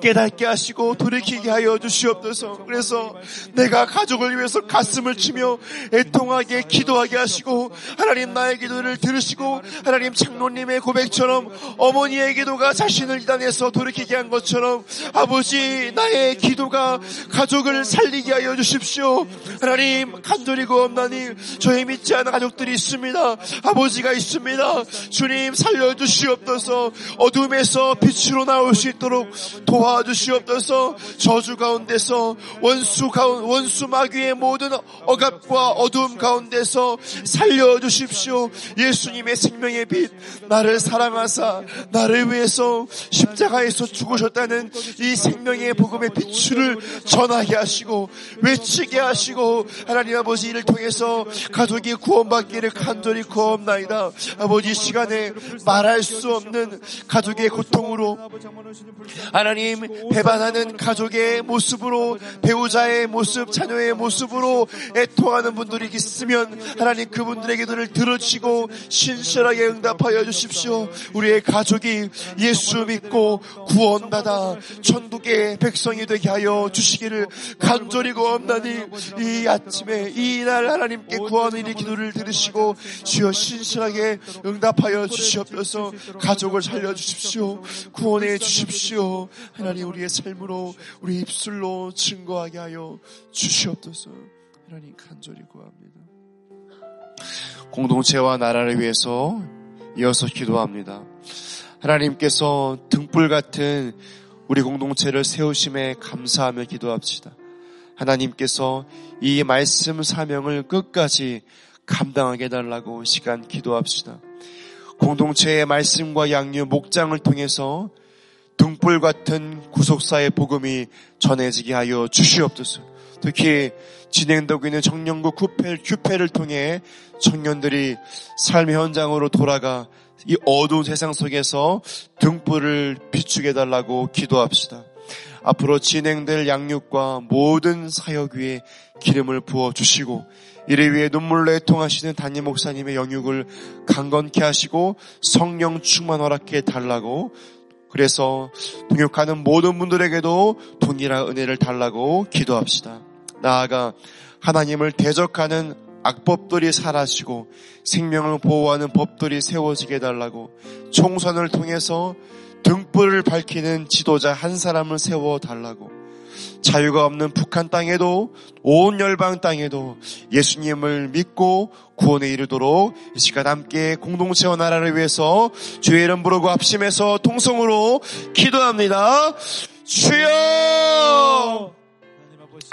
깨닫게 하시고 돌이키게 하여 주시옵소서. 그래서 내가 가족을 위해서 가슴을 치며 애통하게 기도하게 하시고 하나님 나의 기도를 들으시고 하나님 장로님의 고백처럼 어머니의 기도가 자신을 이단해서 돌이키게 한 것처럼 아버지 나의 기도가 가족을 살리게 하여 주십시오. 하나님 간절히 구옵나니 저희 믿지 않은 가족들이 있습니다. 아버지가 있습니다. 주님 살려주시옵소서 어둠에서 빛으로 나올 수 있도록 도와주시옵소서 저주 가운데서 원수 가운 원수 마귀의 모든 억압과 어두움 가운데서 살려주십시오. 예수님의 생명의 빛 나를 사랑하사 나를 위해서 십자가에서 죽으셨다는 이 생명의 복음의 빛을 전하게 하시고 외치게 하시고 하나님 아버지 이를 통해서 가족이 구원받기를 간절히 구원나이다. 아버지 시간에 말할 수 없는 가족의 고통으로 하나님 배반하는 가족의 모습으로 배우자의 모습, 자녀의 모습으로 애통하는 분들이 있으면 하나님 그분들의 기도를 들어주시고 신실하게 응답하여 주십시오. 우리의 가족이 예수 믿고 구원받아 천국의 백성이 되게 하여 주시기를 간절히 구원나니 이 아침에 이 날 하나님께 구원의 기도를 들으시고 주여 신실하게 응답하여 주시옵소서 가족을 살려 주십시오. 구원해 주십시오. 하나님 우리의 삶으로 우리 입술로 증거하게 하여 주시옵소서. 하나님 간절히 구합니다. 공동체와 나라를 위해서 이어서 기도합니다. 하나님께서 등불 같은 우리 공동체를 세우심에 감사하며 기도합시다. 하나님께서 이 말씀 사명을 끝까지 감당하게 해달라고 시간 기도합시다. 공동체의 말씀과 양육 목장을 통해서 등불 같은 구속사의 복음이 전해지게 하여 주시옵소서. 특히 진행되고 있는 청년국 큐페, 큐페를 통해 청년들이 삶의 현장으로 돌아가 이 어두운 세상 속에서 등불을 비추게 해달라고 기도합시다. 앞으로 진행될 양육과 모든 사역 위에 기름을 부어 주시고 이를 위해 눈물로 애통하시는 담임 목사님의 영육을 강건케 하시고 성령 충만 허락해 달라고 그래서 동역하는 모든 분들에게도 동일한 은혜를 달라고 기도합시다. 나아가 하나님을 대적하는 악법들이 사라지고 생명을 보호하는 법들이 세워지게 달라고 총선을 통해서 등불을 밝히는 지도자 한 사람을 세워 달라고 자유가 없는 북한 땅에도 온 열방 땅에도 예수님을 믿고 구원에 이르도록 이 시간 함께 공동체와 나라를 위해서 주의 이름 부르고 합심해서 통성으로 기도합니다. 주여!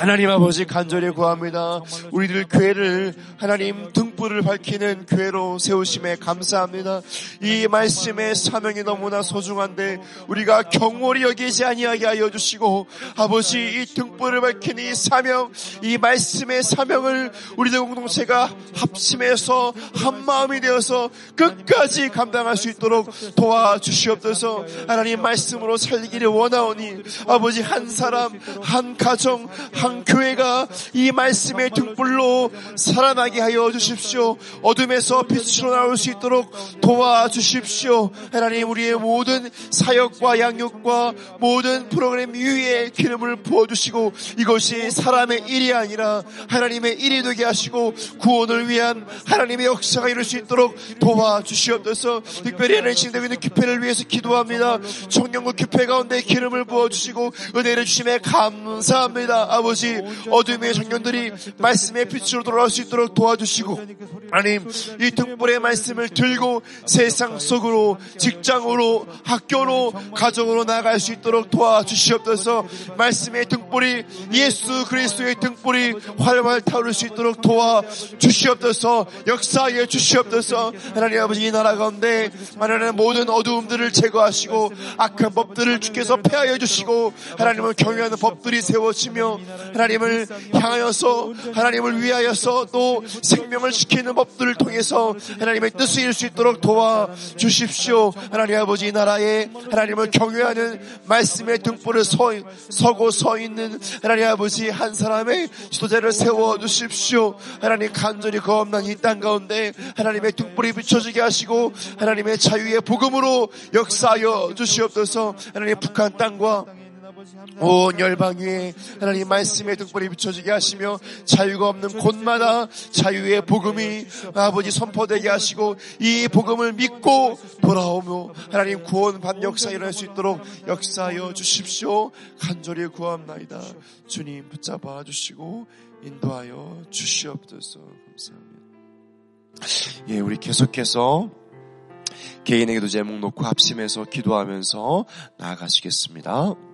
하나님 아버지 간절히 구합니다. 우리들 교회를 하나님 등불을 밝히는 교회로 세우심에 감사합니다. 이 말씀의 사명이 너무나 소중한데 우리가 경홀히 여기지 아니하게 하여 주시고 아버지 이 등불을 밝히는 이 사명, 이 말씀의 사명을 우리들 공동체가 합심해서 한 마음이 되어서 끝까지 감당할 수 있도록 도와주시옵소서. 하나님 말씀으로 살기를 원하오니 아버지 한 사람, 한 가정, 한 교회가 이 말씀의 등불로 살아나게 하여 주십시오. 어둠에서 빛으로 나올 수 있도록 도와주십시오. 하나님 우리의 모든 사역과 양육과 모든 프로그램 위에 기름을 부어주시고 이것이 사람의 일이 아니라 하나님의 일이 되게 하시고 구원을 위한 하나님의 역사가 이룰 수 있도록 도와주시옵소서 특별히 하나님 진행되고 있는 기회를 위해서 기도합니다. 청년국 기회 가운데 기름을 부어주시고 은혜를 주심에 감사합니다. 아버지 어둠의 청년들이 말씀의 빛으로 돌아올 수 있도록 도와주시고 하나님 이 등불의 말씀을 들고 세상 속으로 직장으로 학교로 가정으로 나아갈 수 있도록 도와주시옵소서. 말씀의 등불이 예수 그리스도의 등불이 활활 타오를 수 있도록 도와주시옵소서. 역사하여 주시옵소서. 하나님 아버지 이 나라 가운데 하나님 모든 어두움들을 제거하시고 악한 법들을 주께서 폐하여 주시고 하나님을 경외하는 법들이 세워지며 하나님을 향하여서 하나님을 위하여서 또 생명을 지키는 법들을 통해서 하나님의 뜻을 이룰 수 있도록 도와 주십시오. 하나님 아버지 이 나라에 하나님을 경외하는 말씀의 등불을 서, 서고 서 있는 하나님 아버지 한 사람의 지도자를 세워 주십시오. 하나님 간절히 거업난 이땅 가운데 하나님의 등불이 비춰지게 하시고 하나님의 자유의 복음으로 역사하여 주시옵소서. 하나님 북한 땅과 온 열방 위에 하나님 말씀의 등불이 비춰지게 하시며 자유가 없는 곳마다 자유의 복음이 아버지 선포되게 하시고 이 복음을 믿고 돌아오며 하나님 구원 반 역사 일어날 수 있도록 역사하여 주십시오. 간절히 구합나이다. 주님 붙잡아 주시고 인도하여 주시옵소서. 감사합니다. 예, 우리 계속해서 개인에게도 제목 놓고 합심해서 기도하면서 나아가시겠습니다.